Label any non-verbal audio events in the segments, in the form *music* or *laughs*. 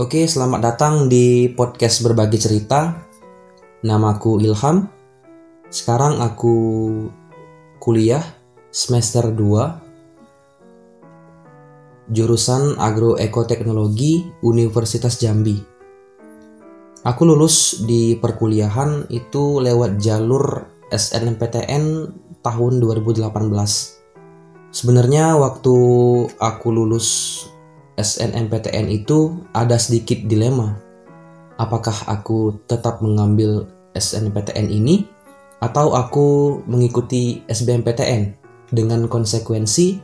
Oke, selamat datang di podcast berbagi cerita. Namaku Ilham. Sekarang aku kuliah semester 2 jurusan Agroekoteknologi Universitas Jambi. Aku lulus di perkuliahan itu lewat jalur SNMPTN tahun 2018. Sebenarnya waktu aku lulus SNMPTN itu ada sedikit dilema. Apakah aku tetap mengambil SNMPTN ini atau aku mengikuti SBMPTN dengan konsekuensi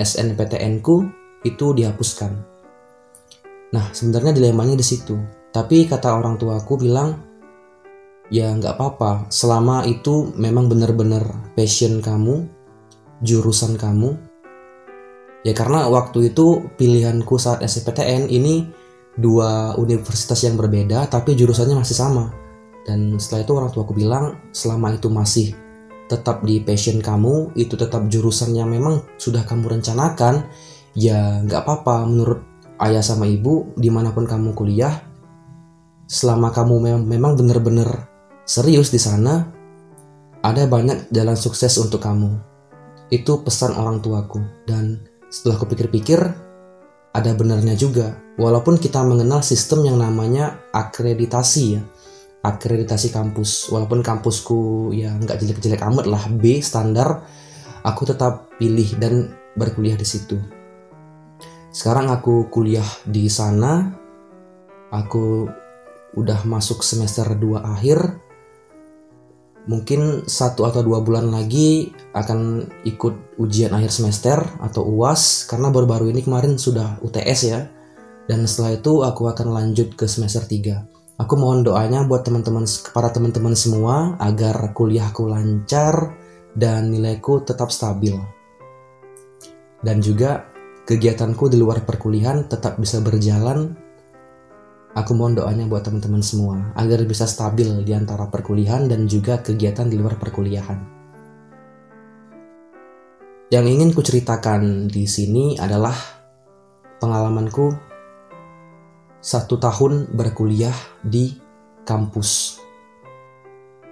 SNMPTN-ku itu dihapuskan. Nah, sebenarnya dilemanya di situ. Tapi kata orang tuaku bilang, ya nggak apa-apa selama itu memang benar-benar passion kamu jurusan kamu ya karena waktu itu pilihanku saat SPTN ini dua universitas yang berbeda tapi jurusannya masih sama dan setelah itu orang tuaku bilang selama itu masih tetap di passion kamu itu tetap jurusannya memang sudah kamu rencanakan ya nggak apa-apa menurut ayah sama ibu di mana pun kamu kuliah selama kamu memang benar-benar serius di sana, ada banyak jalan sukses untuk kamu. Itu pesan orang tuaku. Dan setelah kupikir-pikir, ada benarnya juga. Walaupun kita mengenal sistem yang namanya akreditasi ya. Akreditasi kampus. Walaupun kampusku ya nggak jelek-jelek amat lah. B standar. Aku tetap pilih dan berkuliah di situ. Sekarang aku kuliah di sana. Aku udah masuk semester 2 akhir mungkin satu atau dua bulan lagi akan ikut ujian akhir semester atau UAS karena baru-baru ini kemarin sudah UTS ya. Dan setelah itu aku akan lanjut ke semester 3 aku mohon doanya buat teman-teman para teman-teman semua agar kuliahku lancar dan nilaiku tetap stabil. Dan juga kegiatanku di luar perkuliahan tetap bisa berjalan Aku mohon doanya buat teman-teman semua agar bisa stabil di antara perkuliahan dan juga kegiatan di luar perkuliahan. Yang ingin kuceritakan di sini adalah pengalamanku satu tahun berkuliah di kampus.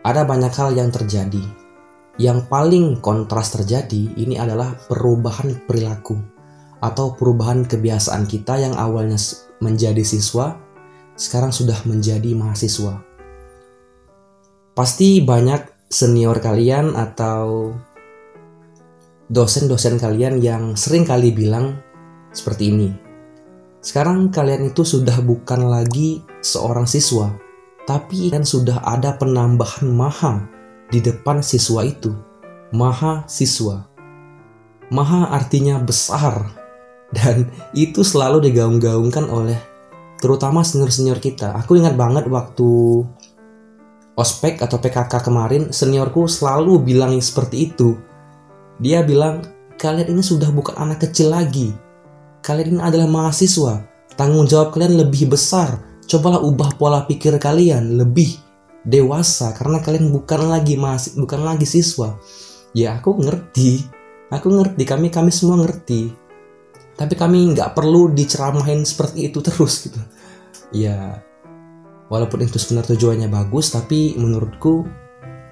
Ada banyak hal yang terjadi. Yang paling kontras terjadi ini adalah perubahan perilaku atau perubahan kebiasaan kita yang awalnya menjadi siswa sekarang sudah menjadi mahasiswa. Pasti banyak senior kalian atau dosen-dosen kalian yang sering kali bilang seperti ini. Sekarang kalian itu sudah bukan lagi seorang siswa, tapi kan sudah ada penambahan maha di depan siswa itu. Maha siswa. Maha artinya besar dan itu selalu digaung-gaungkan oleh terutama senior-senior kita. Aku ingat banget waktu ospek atau PKK kemarin, seniorku selalu bilang seperti itu. Dia bilang, kalian ini sudah bukan anak kecil lagi. Kalian ini adalah mahasiswa. Tanggung jawab kalian lebih besar. Cobalah ubah pola pikir kalian lebih dewasa karena kalian bukan lagi masih bukan lagi siswa. Ya aku ngerti, aku ngerti kami kami semua ngerti tapi kami nggak perlu diceramahin seperti itu terus gitu ya walaupun itu sebenarnya tujuannya bagus tapi menurutku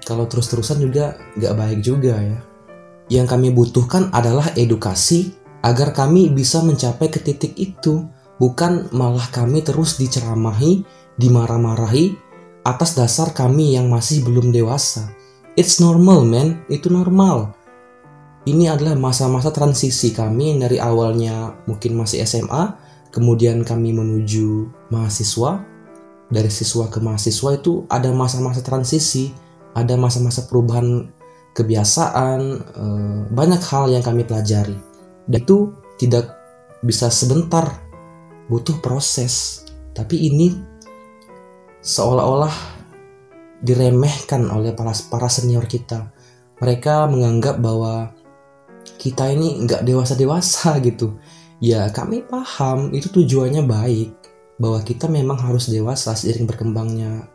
kalau terus-terusan juga nggak baik juga ya. Yang kami butuhkan adalah edukasi agar kami bisa mencapai ke titik itu. Bukan malah kami terus diceramahi dimarah-marahi atas dasar kami yang masih belum dewasa. It's normal man. Itu normal. Ini adalah masa-masa transisi kami dari awalnya mungkin masih SMA, kemudian kami menuju mahasiswa. Dari siswa ke mahasiswa itu ada masa-masa transisi, ada masa-masa perubahan kebiasaan, eh, banyak hal yang kami pelajari. Dan itu tidak bisa sebentar, butuh proses. Tapi ini seolah-olah diremehkan oleh para, para senior kita. Mereka menganggap bahwa kita ini nggak dewasa-dewasa *laughs* gitu. Ya kami paham itu tujuannya baik bahwa kita memang harus dewasa seiring berkembangnya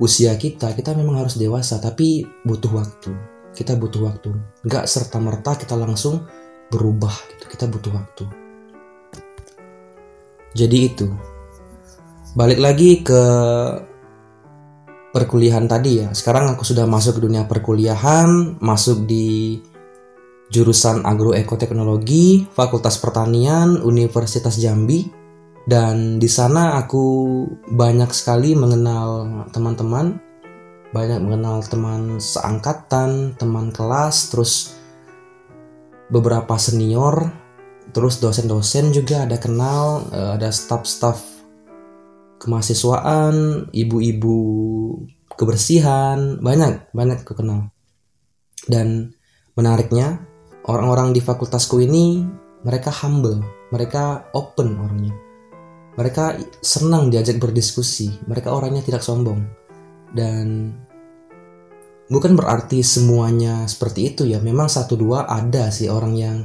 usia kita. Kita memang harus dewasa tapi butuh waktu. Kita butuh waktu. Nggak serta merta kita langsung berubah gitu. Kita butuh waktu. Jadi itu balik lagi ke perkuliahan tadi ya. Sekarang aku sudah masuk ke dunia perkuliahan, masuk di jurusan agroekoteknologi, Fakultas Pertanian, Universitas Jambi. Dan di sana aku banyak sekali mengenal teman-teman, banyak mengenal teman seangkatan, teman kelas, terus beberapa senior, terus dosen-dosen juga ada kenal, eh, ada staff-staff kemahasiswaan, ibu-ibu kebersihan, banyak banyak aku kenal. Dan menariknya, orang-orang di fakultasku ini mereka humble, mereka open orangnya. Mereka senang diajak berdiskusi, mereka orangnya tidak sombong. Dan bukan berarti semuanya seperti itu ya, memang satu dua ada sih orang yang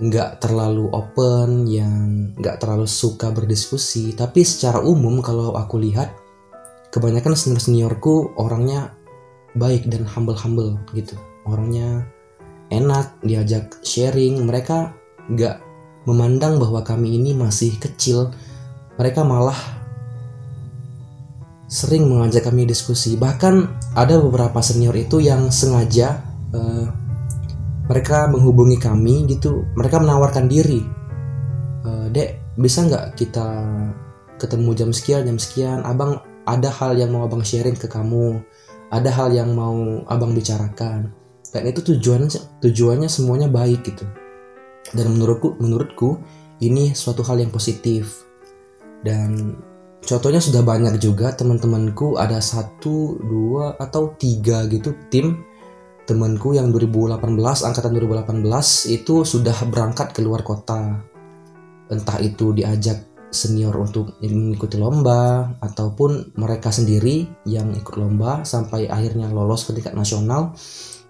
nggak terlalu open, yang nggak terlalu suka berdiskusi. Tapi secara umum kalau aku lihat, kebanyakan senior seniorku orangnya baik dan humble humble gitu. Orangnya enak, diajak sharing. Mereka nggak memandang bahwa kami ini masih kecil. Mereka malah sering mengajak kami diskusi. Bahkan ada beberapa senior itu yang sengaja uh, mereka menghubungi kami gitu mereka menawarkan diri e, dek bisa nggak kita ketemu jam sekian jam sekian abang ada hal yang mau abang sharing ke kamu ada hal yang mau abang bicarakan dan itu tujuannya tujuannya semuanya baik gitu. Dan menurutku menurutku ini suatu hal yang positif. Dan contohnya sudah banyak juga teman-temanku ada satu dua atau tiga gitu tim temanku yang 2018 angkatan 2018 itu sudah berangkat ke luar kota. Entah itu diajak senior untuk mengikuti lomba ataupun mereka sendiri yang ikut lomba sampai akhirnya lolos ke tingkat nasional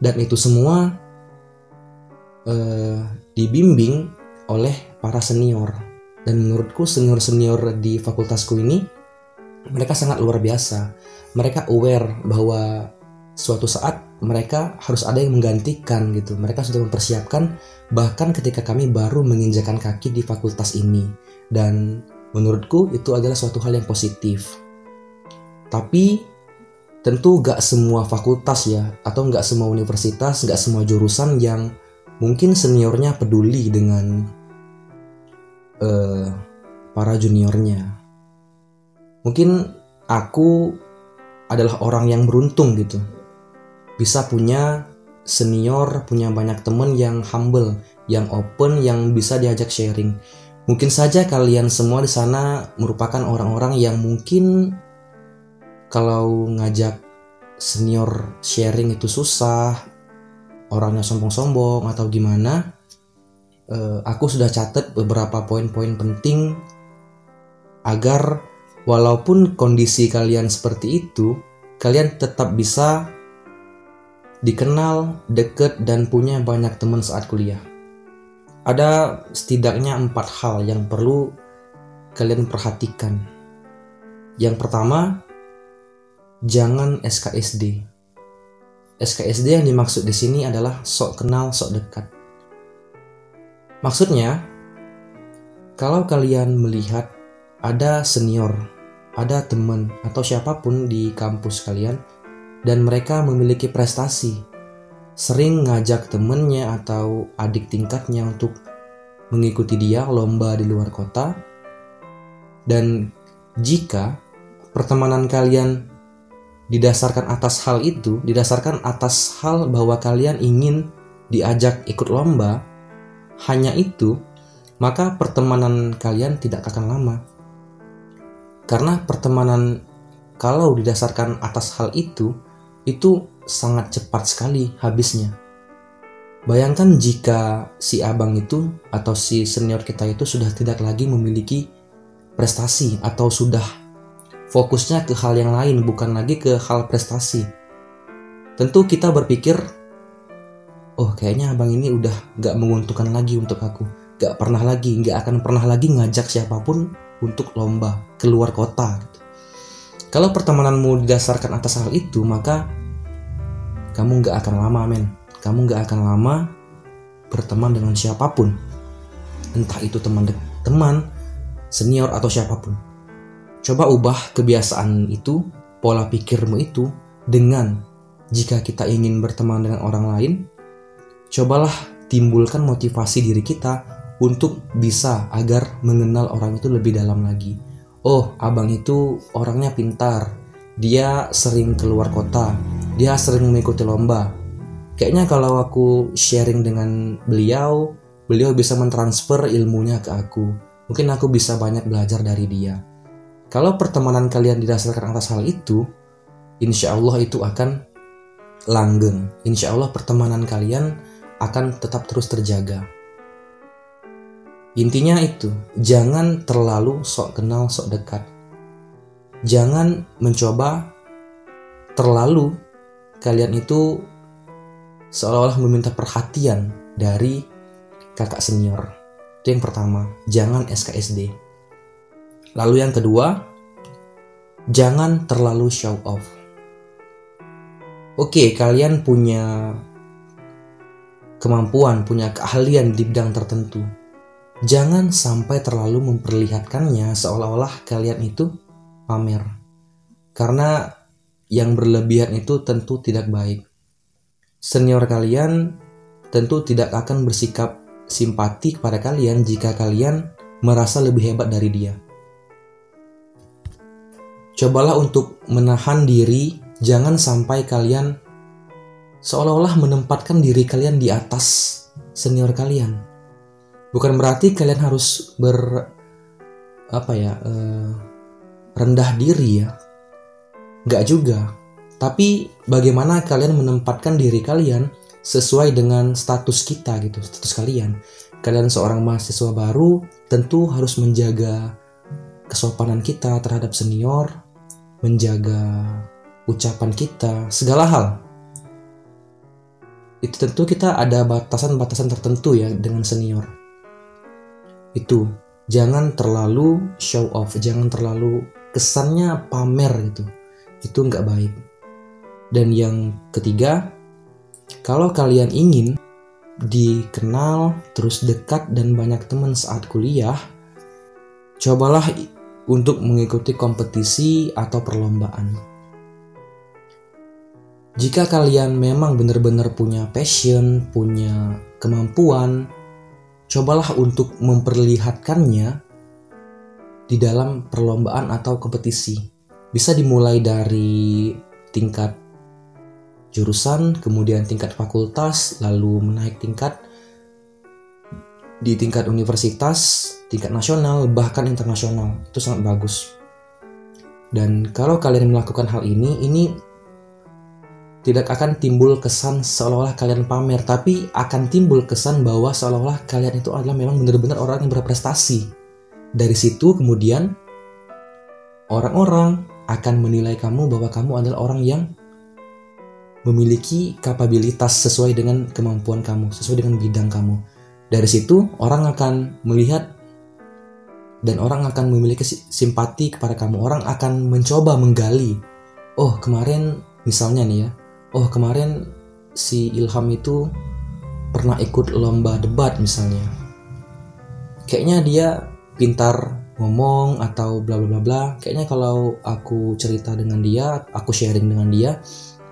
dan itu semua eh, dibimbing oleh para senior dan menurutku senior-senior di fakultasku ini mereka sangat luar biasa mereka aware bahwa suatu saat mereka harus ada yang menggantikan gitu. Mereka sudah mempersiapkan bahkan ketika kami baru menginjakan kaki di fakultas ini. Dan menurutku itu adalah suatu hal yang positif. Tapi tentu gak semua fakultas ya, atau gak semua universitas, gak semua jurusan yang mungkin seniornya peduli dengan uh, para juniornya. Mungkin aku adalah orang yang beruntung gitu bisa punya senior, punya banyak temen yang humble, yang open, yang bisa diajak sharing. Mungkin saja kalian semua di sana merupakan orang-orang yang mungkin kalau ngajak senior sharing itu susah, orangnya sombong-sombong atau gimana. Uh, aku sudah catat beberapa poin-poin penting agar walaupun kondisi kalian seperti itu, kalian tetap bisa dikenal, deket, dan punya banyak teman saat kuliah. Ada setidaknya empat hal yang perlu kalian perhatikan. Yang pertama, jangan SKSD. SKSD yang dimaksud di sini adalah sok kenal, sok dekat. Maksudnya, kalau kalian melihat ada senior, ada teman, atau siapa pun di kampus kalian dan mereka memiliki prestasi. Sering ngajak temennya atau adik tingkatnya untuk mengikuti dia lomba di luar kota. Dan jika pertemanan kalian didasarkan atas hal itu, didasarkan atas hal bahwa kalian ingin diajak ikut lomba, hanya itu, maka pertemanan kalian tidak akan lama. Karena pertemanan kalau didasarkan atas hal itu, itu sangat cepat sekali habisnya. Bayangkan jika si abang itu atau si senior kita itu sudah tidak lagi memiliki prestasi atau sudah fokusnya ke hal yang lain bukan lagi ke hal prestasi. Tentu kita berpikir, oh kayaknya abang ini udah gak menguntungkan lagi untuk aku. Gak pernah lagi, gak akan pernah lagi ngajak siapa pun untuk lomba keluar kota. Gitu. Kalau pertemananmu didasarkan atas hal itu, maka kamu gak akan lama, men. Kamu gak akan lama berteman dengan siapa pun. Entah itu teman teman, senior atau siapa pun. Coba ubah kebiasaan itu, pola pikirmu itu dengan jika kita ingin berteman dengan orang lain, cobalah timbulkan motivasi diri kita untuk bisa agar mengenal orang itu lebih dalam lagi. Oh, abang itu orangnya pintar. Dia sering keluar kota. Dia sering mengikuti lomba. Kayaknya kalau aku sharing dengan beliau, beliau bisa mentransfer ilmunya ke aku. Mungkin aku bisa banyak belajar dari dia. Kalau pertemanan kalian didasarkan atas hal itu, insya Allah itu akan langgeng. Insya Allah pertemanan kalian akan tetap terus terjaga. Intinya itu, jangan terlalu sok kenal, sok dekat. Jangan mencoba terlalu kalian itu seolah-olah meminta perhatian dari kakak senior. Itu yang pertama, jangan SKSD. Lalu yang kedua, jangan terlalu show off. Oke, kalian punya kemampuan, punya keahlian di bidang tertentu. Jangan sampai terlalu memperlihatkannya seolah-olah kalian itu pamer. Karena yang berlebihan itu tentu tidak baik. Senior kalian tentu tidak akan bersikap simpati kepada kalian jika kalian merasa lebih hebat dari dia. Cobalah untuk menahan diri, jangan sampai kalian seolah-olah menempatkan diri kalian di atas senior kalian. Bukan berarti kalian harus ber apa ya uh, rendah diri ya, nggak juga. Tapi bagaimana kalian menempatkan diri kalian sesuai dengan status kita gitu, status kalian. Kalian seorang mahasiswa baru tentu harus menjaga kesopanan kita terhadap senior, menjaga ucapan kita, segala hal. Itu tentu kita ada batasan-batasan tertentu ya dengan senior. Itu jangan terlalu show off, jangan terlalu kesannya pamer gitu. Itu nggak baik. Dan yang ketiga, kalau kalian ingin dikenal, terus dekat dan banyak teman saat kuliah, cobalah untuk mengikuti kompetisi atau perlombaan. Jika kalian memang benar-benar punya passion, punya kemampuan, cobalah untuk memperlihatkannya di dalam perlombaan atau kompetisi. Bisa dimulai dari tingkat jurusan, kemudian tingkat fakultas, lalu menaik tingkat di tingkat universitas, tingkat nasional, bahkan internasional. Itu sangat bagus. Dan kalau kalian melakukan hal ini, ini tidak akan timbul kesan seolah-olah kalian pamer, tapi akan timbul kesan bahwa seolah-olah kalian itu adalah memang benar-benar orang yang berprestasi. Dari situ kemudian orang-orang akan menilai kamu bahwa kamu adalah orang yang memiliki kapabilitas sesuai dengan kemampuan kamu, sesuai dengan bidang kamu. Dari situ orang akan melihat dan orang akan memiliki simpati kepada kamu. Orang akan mencoba menggali. Oh, kemarin misalnya nih ya. Oh, kemarin si Ilham itu pernah ikut lomba debat misalnya. Kayaknya dia pintar ngomong atau bla bla bla bla. Kayaknya kalau aku cerita dengan dia, aku sharing dengan dia,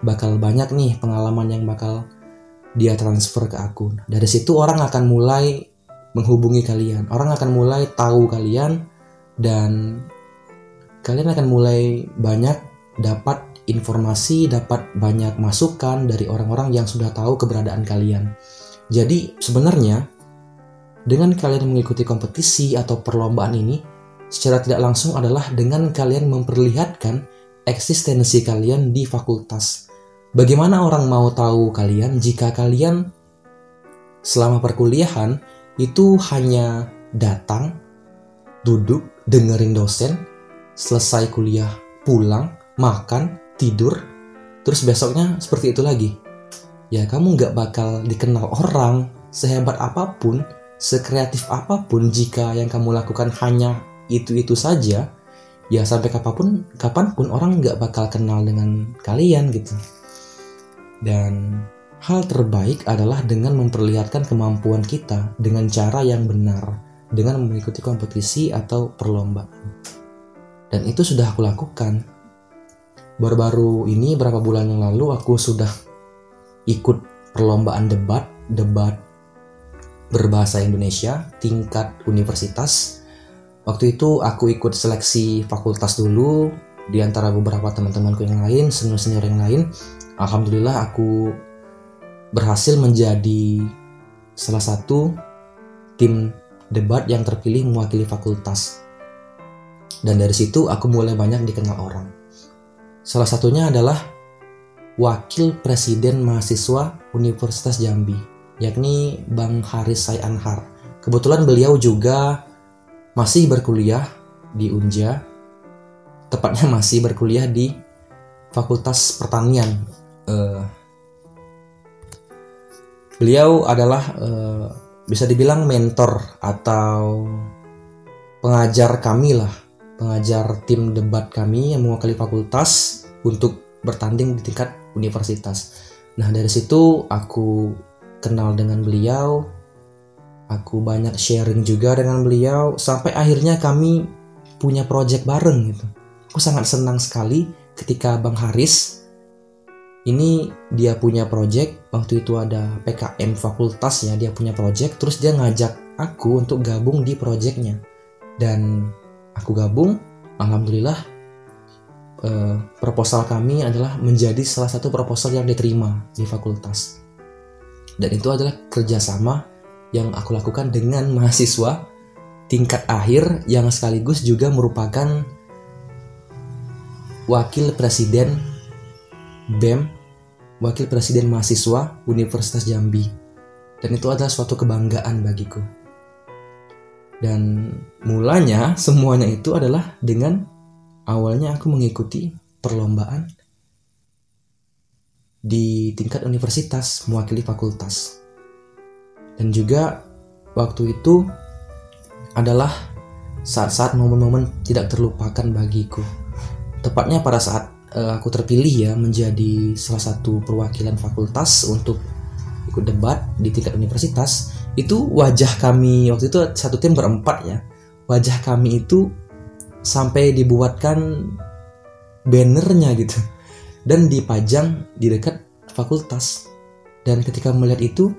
bakal banyak nih pengalaman yang bakal dia transfer ke aku. Dari situ orang akan mulai menghubungi kalian. Orang akan mulai tahu kalian dan kalian akan mulai banyak dapat informasi, dapat banyak masukan dari orang-orang yang sudah tahu keberadaan kalian. Jadi sebenarnya dengan kalian mengikuti kompetisi atau perlombaan ini secara tidak langsung adalah dengan kalian memperlihatkan eksistensi kalian di fakultas Bagaimana orang mau tahu kalian jika kalian selama perkuliahan itu hanya datang, duduk, dengerin dosen, selesai kuliah, pulang, makan, tidur, terus besoknya seperti itu lagi. Ya kamu nggak bakal dikenal orang sehebat apa pun, sekreatif apa pun jika yang kamu lakukan hanya itu-itu saja, ya sampai kapan pun, kapan pun orang nggak bakal kenal dengan kalian gitu. Dan hal terbaik adalah dengan memperlihatkan kemampuan kita dengan cara yang benar, dengan mengikuti kompetisi atau perlombaan. Dan itu sudah aku lakukan. Baru-baru ini berapa bulan yang lalu aku sudah ikut perlombaan debat, debat berbahasa Indonesia tingkat universitas. Waktu itu aku ikut seleksi fakultas dulu di antara beberapa teman-temanku yang lain, senior-senior yang lain. Alhamdulillah aku berhasil menjadi salah satu tim debat yang terpilih mewakili fakultas. Dan dari situ aku mulai banyak dikenal orang. Salah satunya adalah Wakil Presiden Mahasiswa Universitas Jambi, yakni Bang Haris Sayanhar. Kebetulan beliau juga masih berkuliah di Unja, tepatnya masih berkuliah di Fakultas Pertanian. Uh, beliau adalah uh, bisa dibilang mentor atau pengajar kami lah, pengajar tim debat kami yang mewakili fakultas untuk bertanding di tingkat universitas. Nah, dari situ aku kenal dengan beliau, aku banyak sharing juga dengan beliau sampai akhirnya kami punya project bareng gitu. Aku sangat senang sekali ketika Bang Haris ini dia punya project waktu itu ada PKM fakultas ya dia punya project terus dia ngajak aku untuk gabung di projectnya. Dan aku gabung alhamdulillah eh, proposal kami adalah menjadi salah satu proposal yang diterima di fakultas. Dan itu adalah kerjasama yang aku lakukan dengan *laughs* mahasiswa tingkat akhir yang sekaligus juga merupakan wakil presiden BEM Wakil Presiden Mahasiswa Universitas Jambi. Dan itu adalah suatu kebanggaan bagiku. Dan mulanya semuanya itu adalah dengan awalnya aku mengikuti perlombaan di tingkat universitas mewakili fakultas. Dan juga waktu itu adalah saat-saat momen-momen tidak terlupakan bagiku. Tepatnya pada saat aku terpilih ya menjadi salah satu perwakilan fakultas untuk ikut debat di tingkat universitas. Itu wajah kami waktu itu satu tim berempat ya. Wajah kami itu sampai dibuatkan bannernya gitu dan dipajang di dekat fakultas. Dan ketika melihat itu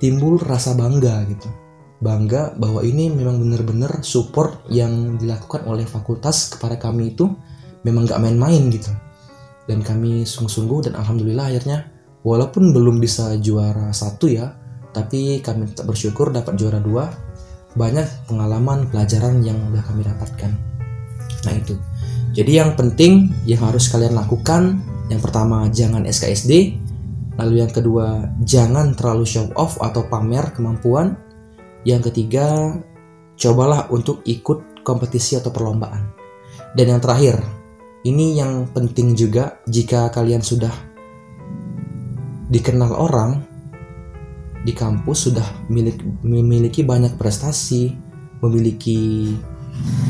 timbul rasa bangga gitu. Bangga bahwa ini memang benar-benar support yang dilakukan oleh fakultas kepada kami itu memang gak main-main gitu. Dan kami sungguh-sungguh dan alhamdulillah akhirnya walaupun belum bisa juara satu ya tapi kami tetap bersyukur dapat juara dua. Banyak pengalaman pelajaran yang udah kami dapatkan. Nah itu. Jadi yang penting yang harus kalian lakukan yang pertama jangan SKSD lalu yang kedua jangan terlalu show off atau pamer kemampuan. Yang ketiga cobalah untuk ikut kompetisi atau perlombaan. Dan yang terakhir ini yang penting juga jika kalian sudah dikenal orang di kampus sudah milik, memiliki banyak prestasi, memiliki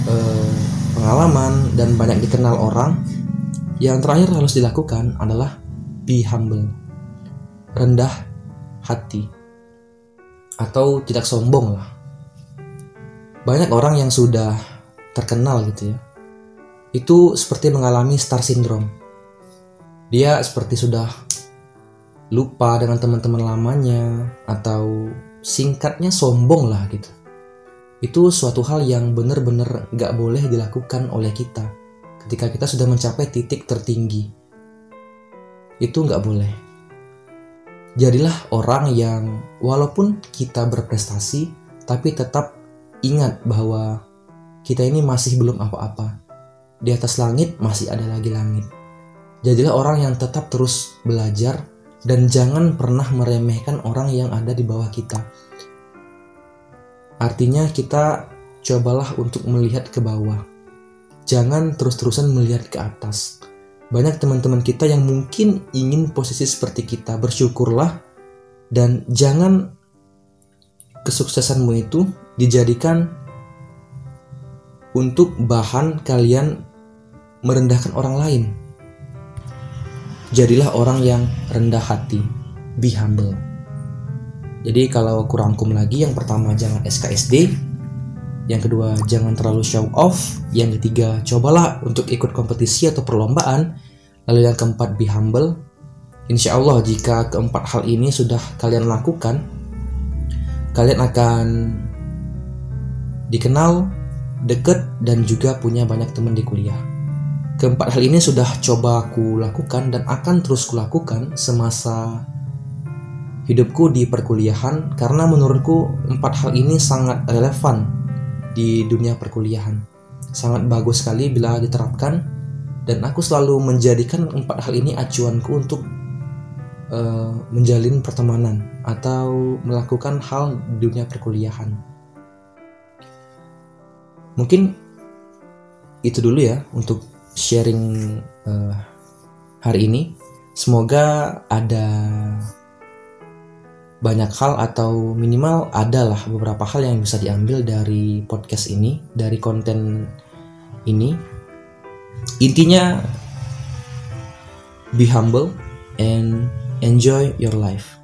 eh, pengalaman dan banyak dikenal orang. Yang terakhir harus dilakukan adalah be humble, rendah hati, atau tidak sombong lah. Banyak orang yang sudah terkenal gitu ya, itu seperti mengalami star syndrome. Dia seperti sudah lupa dengan teman-teman lamanya atau singkatnya sombong lah gitu. Itu suatu hal yang benar-benar gak boleh dilakukan oleh kita ketika kita sudah mencapai titik tertinggi. Itu gak boleh. Jadilah orang yang walaupun kita berprestasi tapi tetap ingat bahwa kita ini masih belum apa-apa di atas langit masih ada lagi langit. Jadilah orang yang tetap terus belajar dan jangan pernah meremehkan orang yang ada di bawah kita. Artinya kita cobalah untuk melihat ke bawah. Jangan terus-terusan melihat ke atas. Banyak teman-teman kita yang mungkin ingin posisi seperti kita, bersyukurlah dan jangan kesuksesanmu itu dijadikan untuk bahan kalian merendahkan orang lain. Jadilah orang yang rendah hati, be humble. Jadi kalau kurangkum lagi yang pertama jangan SKSD, Yang kedua, jangan terlalu show off. Yang ketiga, cobalah untuk ikut kompetisi atau perlombaan. Lalu yang keempat, be humble. Insya Allah jika keempat hal ini sudah kalian lakukan, kalian akan dikenal, deket, dan juga punya banyak teman di kuliah. Keempat hal ini sudah coba aku lakukan dan akan terus kulakukan semasa hidupku di perkuliahan karena menurutku empat hal ini sangat relevan di dunia perkuliahan. Sangat bagus sekali bila diterapkan dan aku selalu menjadikan empat hal ini acuanku untuk uh, menjalin pertemanan atau melakukan hal di dunia perkuliahan. Mungkin itu dulu ya untuk sharing uh, hari ini. Semoga ada banyak hal atau minimal adalah beberapa hal yang bisa diambil dari podcast ini, dari konten ini. Intinya be humble and enjoy your life.